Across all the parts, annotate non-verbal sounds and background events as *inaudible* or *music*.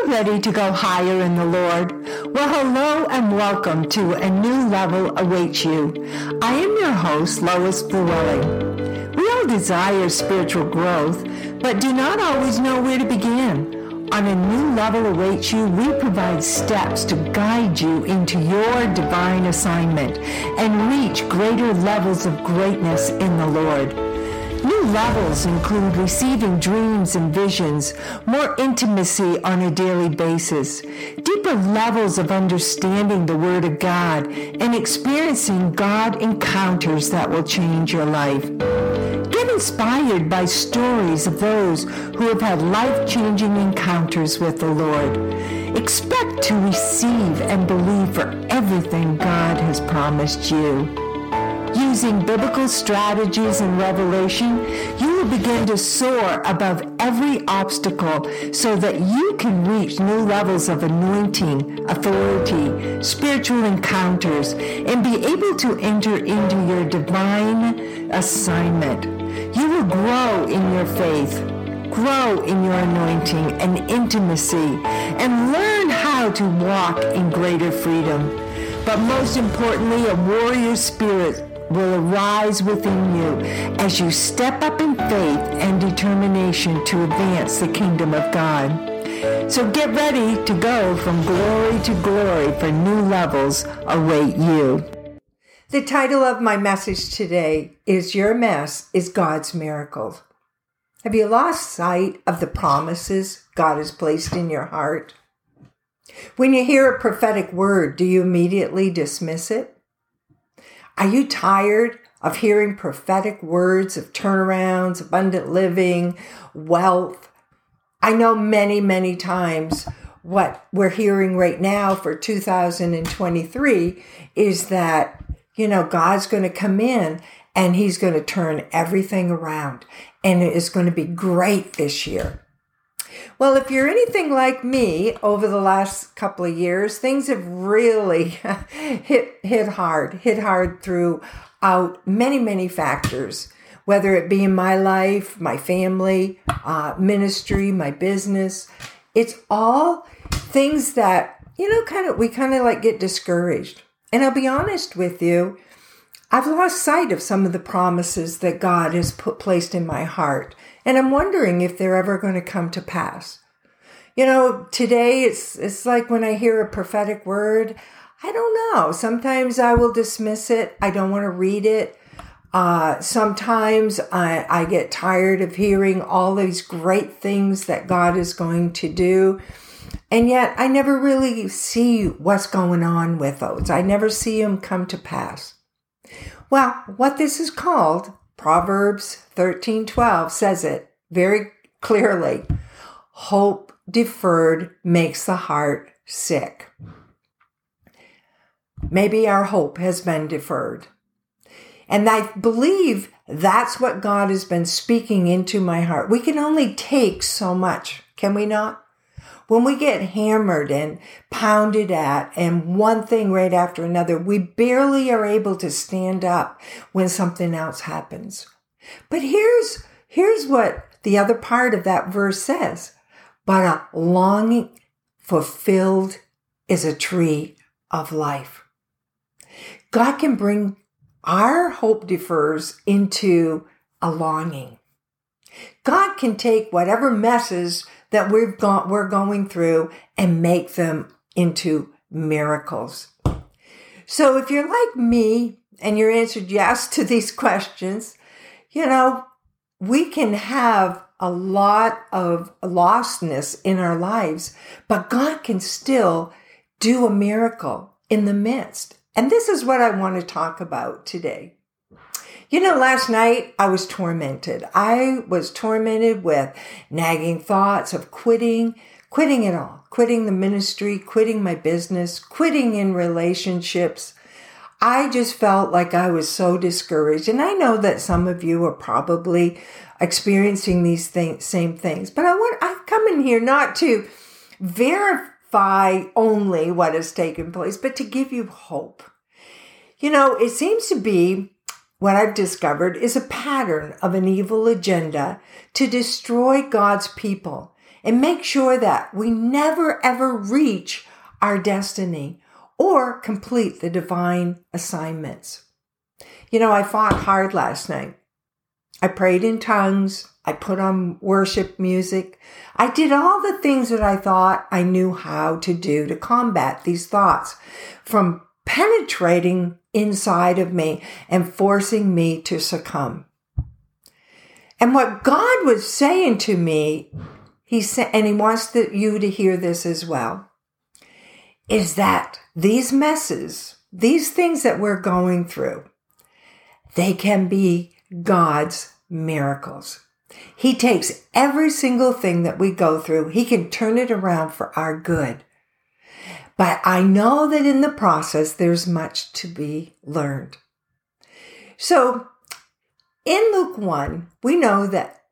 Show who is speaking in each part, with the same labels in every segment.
Speaker 1: you ready to go higher in the Lord? Well, hello and welcome to A New Level Awaits You. I am your host, Lois Llewellyn. We all desire spiritual growth, but do not always know where to begin. On A New Level Awaits You, we provide steps to guide you into your divine assignment and reach greater levels of greatness in the Lord. New levels include receiving dreams and visions, more intimacy on a daily basis, deeper levels of understanding the Word of God, and experiencing God encounters that will change your life. Get inspired by stories of those who have had life-changing encounters with the Lord. Expect to receive and believe for everything God has promised you. Using biblical strategies and revelation, you will begin to soar above every obstacle so that you can reach new levels of anointing, authority, spiritual encounters, and be able to enter into your divine assignment. You will grow in your faith, grow in your anointing and intimacy, and learn how to walk in greater freedom. But most importantly, a warrior spirit will arise within you as you step up in faith and determination to advance the kingdom of God. So get ready to go from glory to glory for new levels await you. The title of my message today is Your Mess is God's Miracles. Have you lost sight of the promises God has placed in your heart? When you hear a prophetic word, do you immediately dismiss it? Are you tired of hearing prophetic words of turnarounds, abundant living, wealth? I know many, many times what we're hearing right now for 2023 is that, you know, God's going to come in and he's going to turn everything around and it is going to be great this year. Well, if you're anything like me over the last couple of years, things have really *laughs* hit hit hard, hit hard throughout many many factors, whether it be in my life, my family, uh, ministry, my business. It's all things that you know, kind of we kind of like get discouraged. And I'll be honest with you, I've lost sight of some of the promises that God has put placed in my heart. And I'm wondering if they're ever going to come to pass. You know, today it's it's like when I hear a prophetic word, I don't know. Sometimes I will dismiss it. I don't want to read it. Uh, sometimes I, I get tired of hearing all these great things that God is going to do. And yet I never really see what's going on with those. I never see them come to pass. Well, what this is called Proverbs 13:12 says it very clearly. Hope deferred makes the heart sick. Maybe our hope has been deferred. And I believe that's what God has been speaking into my heart. We can only take so much, can we not? When we get hammered and pounded at and one thing right after another, we barely are able to stand up when something else happens. But here's, here's what the other part of that verse says. But a longing fulfilled is a tree of life. God can bring our hope defers into a longing. God can take whatever messes that we've got, we're going through and make them into miracles. So if you're like me and you're answered yes to these *laughs* questions, you know, we can have a lot of lostness in our lives, but God can still do a miracle in the midst. And this is what I want to talk about today. You know, last night I was tormented. I was tormented with nagging thoughts of quitting, quitting it all, quitting the ministry, quitting my business, quitting in relationships. I just felt like I was so discouraged. And I know that some of you are probably experiencing these th- same things, but I want, I've come in here not to verify only what has taken place, but to give you hope. You know, it seems to be what I've discovered is a pattern of an evil agenda to destroy God's people and make sure that we never ever reach our destiny or complete the divine assignments. You know, I fought hard last night. I prayed in tongues. I put on worship music. I did all the things that I thought I knew how to do to combat these thoughts from penetrating inside of me and forcing me to succumb. And what God was saying to me, he said, and he wants the, you to hear this as well, is that these messes, these things that we're going through, they can be God's miracles. He takes every single thing that we go through, He can turn it around for our good. But I know that in the process, there's much to be learned. So in Luke 1, we know that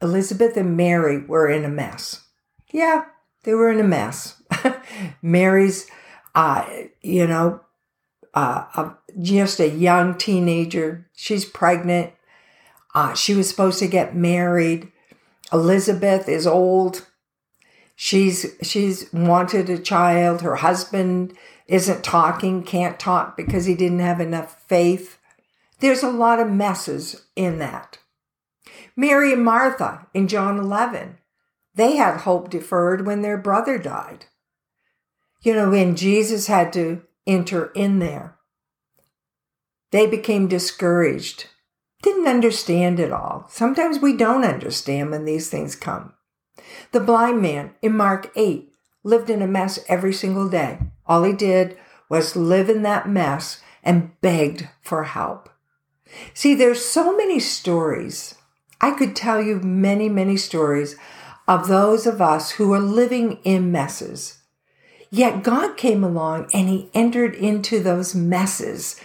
Speaker 1: Elizabeth and Mary were in a mess. Yeah, they were in a mess. *laughs* Mary's, uh, you know, uh, just a young teenager. She's pregnant. Uh, she was supposed to get married. Elizabeth is old. She's she's wanted a child. Her husband isn't talking, can't talk because he didn't have enough faith. There's a lot of messes in that. Mary and Martha in John 11, they had hope deferred when their brother died. You know, when Jesus had to enter in there, they became discouraged didn't understand it all. Sometimes we don't understand when these things come. The blind man in Mark 8 lived in a mess every single day. All he did was live in that mess and begged for help. See, there's so many stories. I could tell you many, many stories of those of us who are living in messes. Yet God came along and he entered into those messes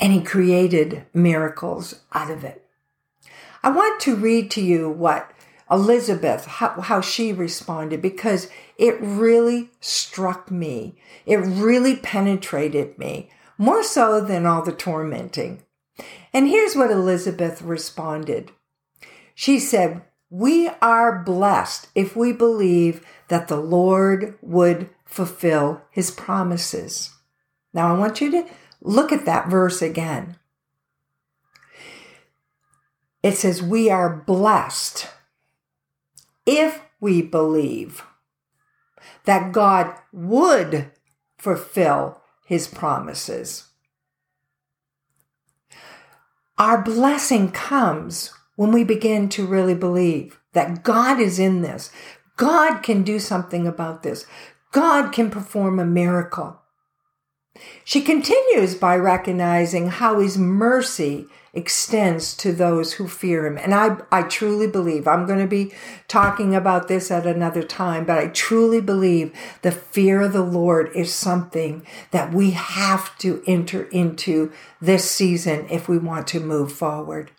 Speaker 1: and he created miracles out of it. I want to read to you what Elizabeth, how, how, she responded, because it really struck me. It really penetrated me, more so than all the tormenting. And here's what Elizabeth responded. She said, We are blessed if we believe that the Lord would fulfill his promises. Now, I want you to Look at that verse again. It says, We are blessed if we believe that God would fulfill his promises. Our blessing comes when we begin to really believe that God is in this. God can do something about this. God can perform a miracle. She continues by recognizing how his mercy extends to those who fear him. And I, I truly believe, I'm going to be talking about this at another time, but I truly believe the fear of the Lord is something that we have to enter into this season if we want to move forward.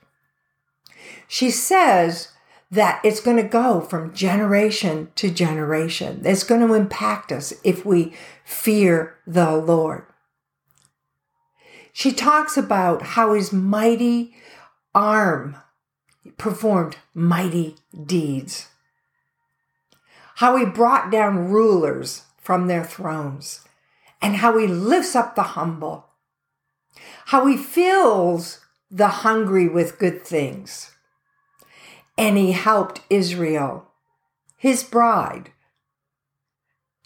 Speaker 1: She says that it's going to go from generation to generation. It's going to impact us if we fear the Lord. She talks about how his mighty arm performed mighty deeds, how he brought down rulers from their thrones, and how he lifts up the humble, how he fills the hungry with good things. And he helped Israel, his bride,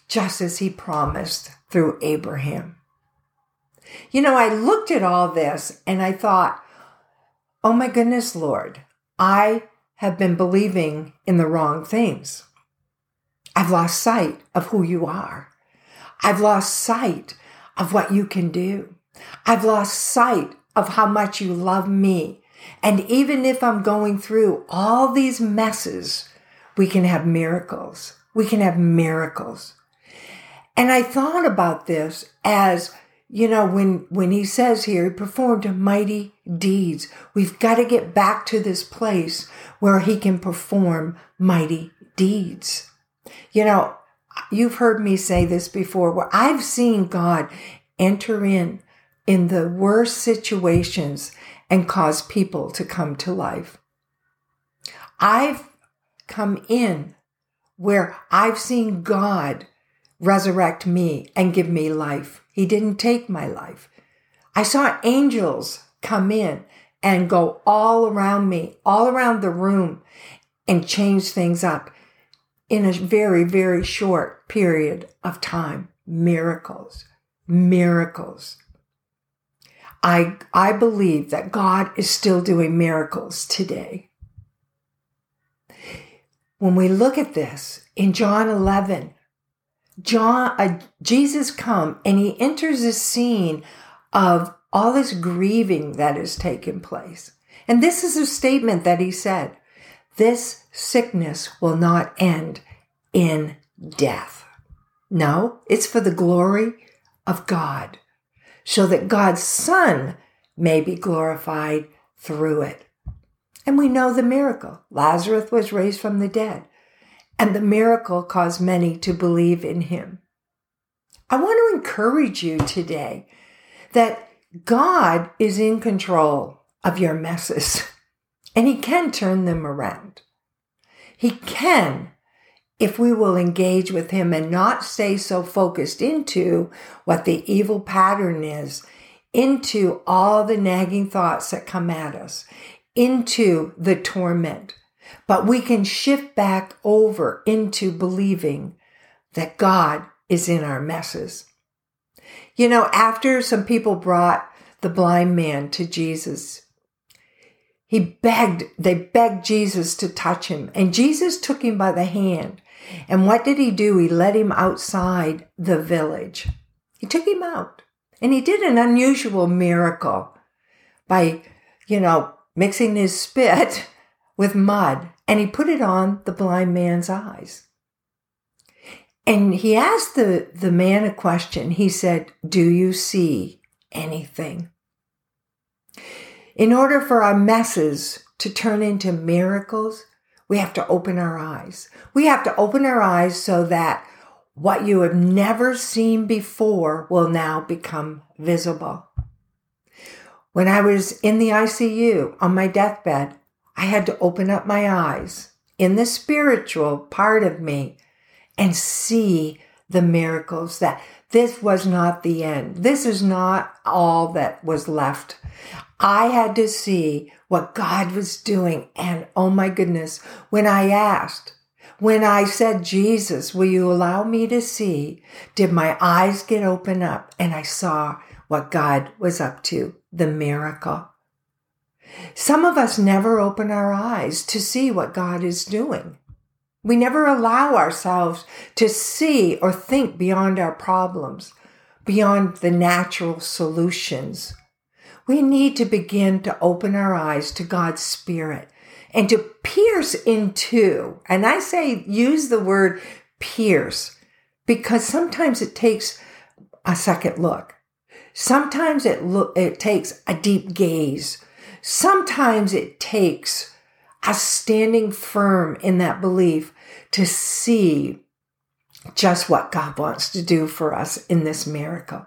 Speaker 1: just as he promised through Abraham. You know, I looked at all this and I thought, oh my goodness, Lord, I have been believing in the wrong things. I've lost sight of who you are. I've lost sight of what you can do. I've lost sight of how much you love me. And even if I'm going through all these messes, we can have miracles. We can have miracles. And I thought about this as you know, when, when he says here, he performed mighty deeds, we've got to get back to this place where he can perform mighty deeds. You know, you've heard me say this before where I've seen God enter in in the worst situations and cause people to come to life. I've come in where I've seen God resurrect me and give me life. He didn't take my life. I saw angels come in and go all around me, all around the room and change things up in a very, very short period of time. Miracles, miracles. I, I believe that God is still doing miracles today. When we look at this in John 11, John, uh, Jesus come and he enters a scene of all this grieving that has taken place. And this is a statement that he said, this sickness will not end in death. No, it's for the glory of God, so that God's Son may be glorified through it. And we know the miracle. Lazarus was raised from the dead and the miracle caused many to believe in him. I want to encourage you today that God is in control of your messes *laughs* and he can turn them around. He can if we will engage with him and not stay so focused into what the evil pattern is, into all the nagging thoughts that come at us, into the torment but we can shift back over into believing that God is in our messes. You know, after some people brought the blind man to Jesus, he begged, they begged Jesus to touch him, and Jesus took him by the hand. And what did he do? He led him outside the village. He took him out, and he did an unusual miracle by, you know, mixing his spit with mud and he put it on the blind man's eyes. And he asked the, the man a question. He said, Do you see anything? In order for our messes to turn into miracles, we have to open our eyes. We have to open our eyes so that what you have never seen before will now become visible. When I was in the ICU on my deathbed, I had to open up my eyes in the spiritual part of me and see the miracles that this was not the end. This is not all that was left. I had to see what God was doing. And oh my goodness, when I asked, when I said, Jesus, will you allow me to see? Did my eyes get open up and I saw what God was up to, the miracle. Some of us never open our eyes to see what God is doing. We never allow ourselves to see or think beyond our problems, beyond the natural solutions. We need to begin to open our eyes to God's Spirit and to pierce into, and I say use the word pierce because sometimes it takes a second look. Sometimes it, lo- it takes a deep gaze Sometimes it takes us standing firm in that belief to see just what God wants to do for us in this miracle.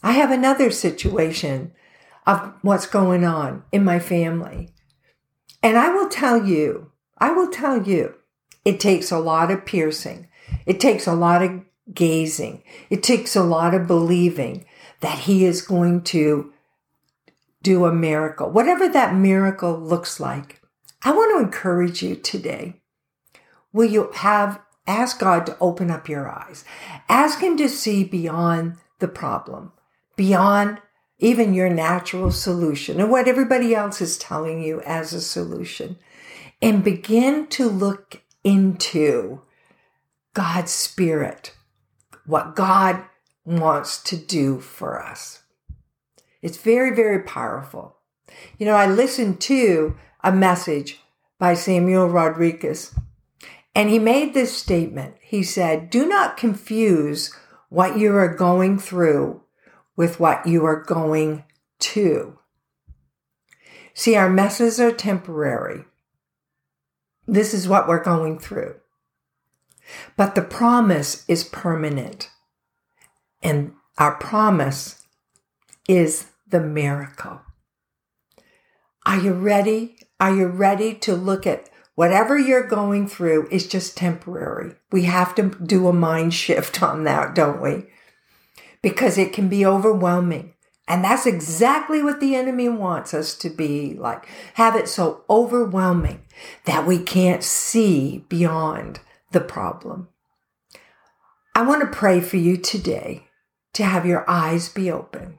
Speaker 1: I have another situation of what's going on in my family. And I will tell you, I will tell you, it takes a lot of piercing. It takes a lot of gazing. It takes a lot of believing that He is going to do a miracle, whatever that miracle looks like. I want to encourage you today. Will you have, ask God to open up your eyes. Ask Him to see beyond the problem, beyond even your natural solution and what everybody else is telling you as a solution. And begin to look into God's Spirit, what God wants to do for us. It's very, very powerful. You know, I listened to a message by Samuel Rodriguez, and he made this statement. He said, Do not confuse what you are going through with what you are going to. See, our messes are temporary. This is what we're going through. But the promise is permanent. And our promise is the miracle. Are you ready? Are you ready to look at Whatever you're going through is just temporary. We have to do a mind shift *laughs* on that, don't we? Because it can be overwhelming. And that's exactly what the enemy wants us to be like. Have it so overwhelming that we can't see beyond the problem. I want to pray for you today to have your eyes be open.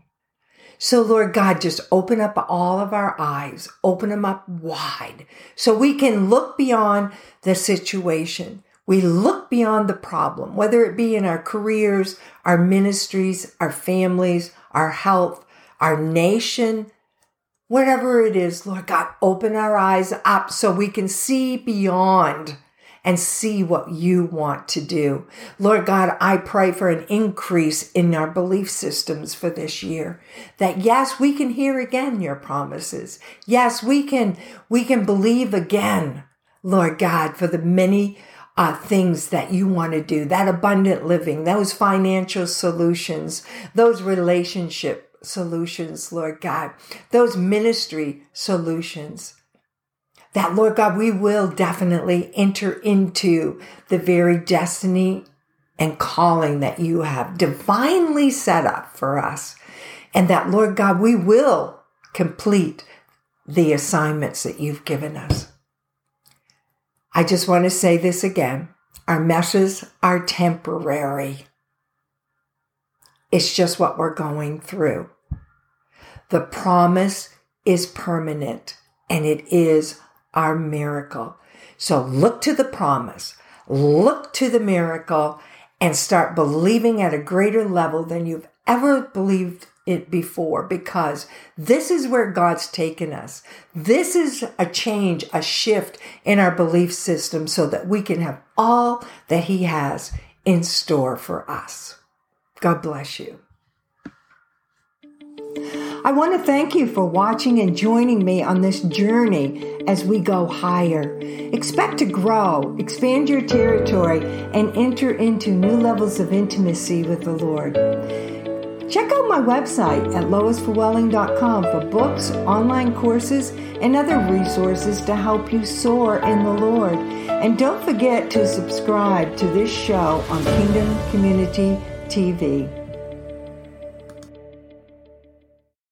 Speaker 1: So, Lord God, just open up all of our eyes, open them up wide so we can look beyond the situation. We look beyond the problem, whether it be in our careers, our ministries, our families, our health, our nation, whatever it is, Lord God, open our eyes up so we can see beyond and see what you want to do. Lord God, I pray for an increase in our belief systems for this year. That yes, we can hear again your promises. Yes, we can, we can believe again, Lord God, for the many uh, things that you want to do, that abundant living, those financial solutions, those relationship solutions, Lord God, those ministry solutions. That, Lord God, we will definitely enter into the very destiny and calling that you have divinely set up for us. And that, Lord God, we will complete the assignments that you've given us. I just want to say this again. Our messes are temporary. It's just what we're going through. The promise is permanent and it is our miracle. So look to the promise, look to the miracle, and start believing at a greater level than you've ever believed it before because this is where God's taken us. This is a change, a shift in our belief system so that we can have all that He has in store for us. God bless you. I want to thank you for watching and joining me on this journey as we go higher. Expect to grow, expand your territory, and enter into new levels of intimacy with the Lord. Check out my website at loisforwelling.com for books, online courses, and other resources to help you soar in the Lord. And don't forget to subscribe to this show on Kingdom Community TV.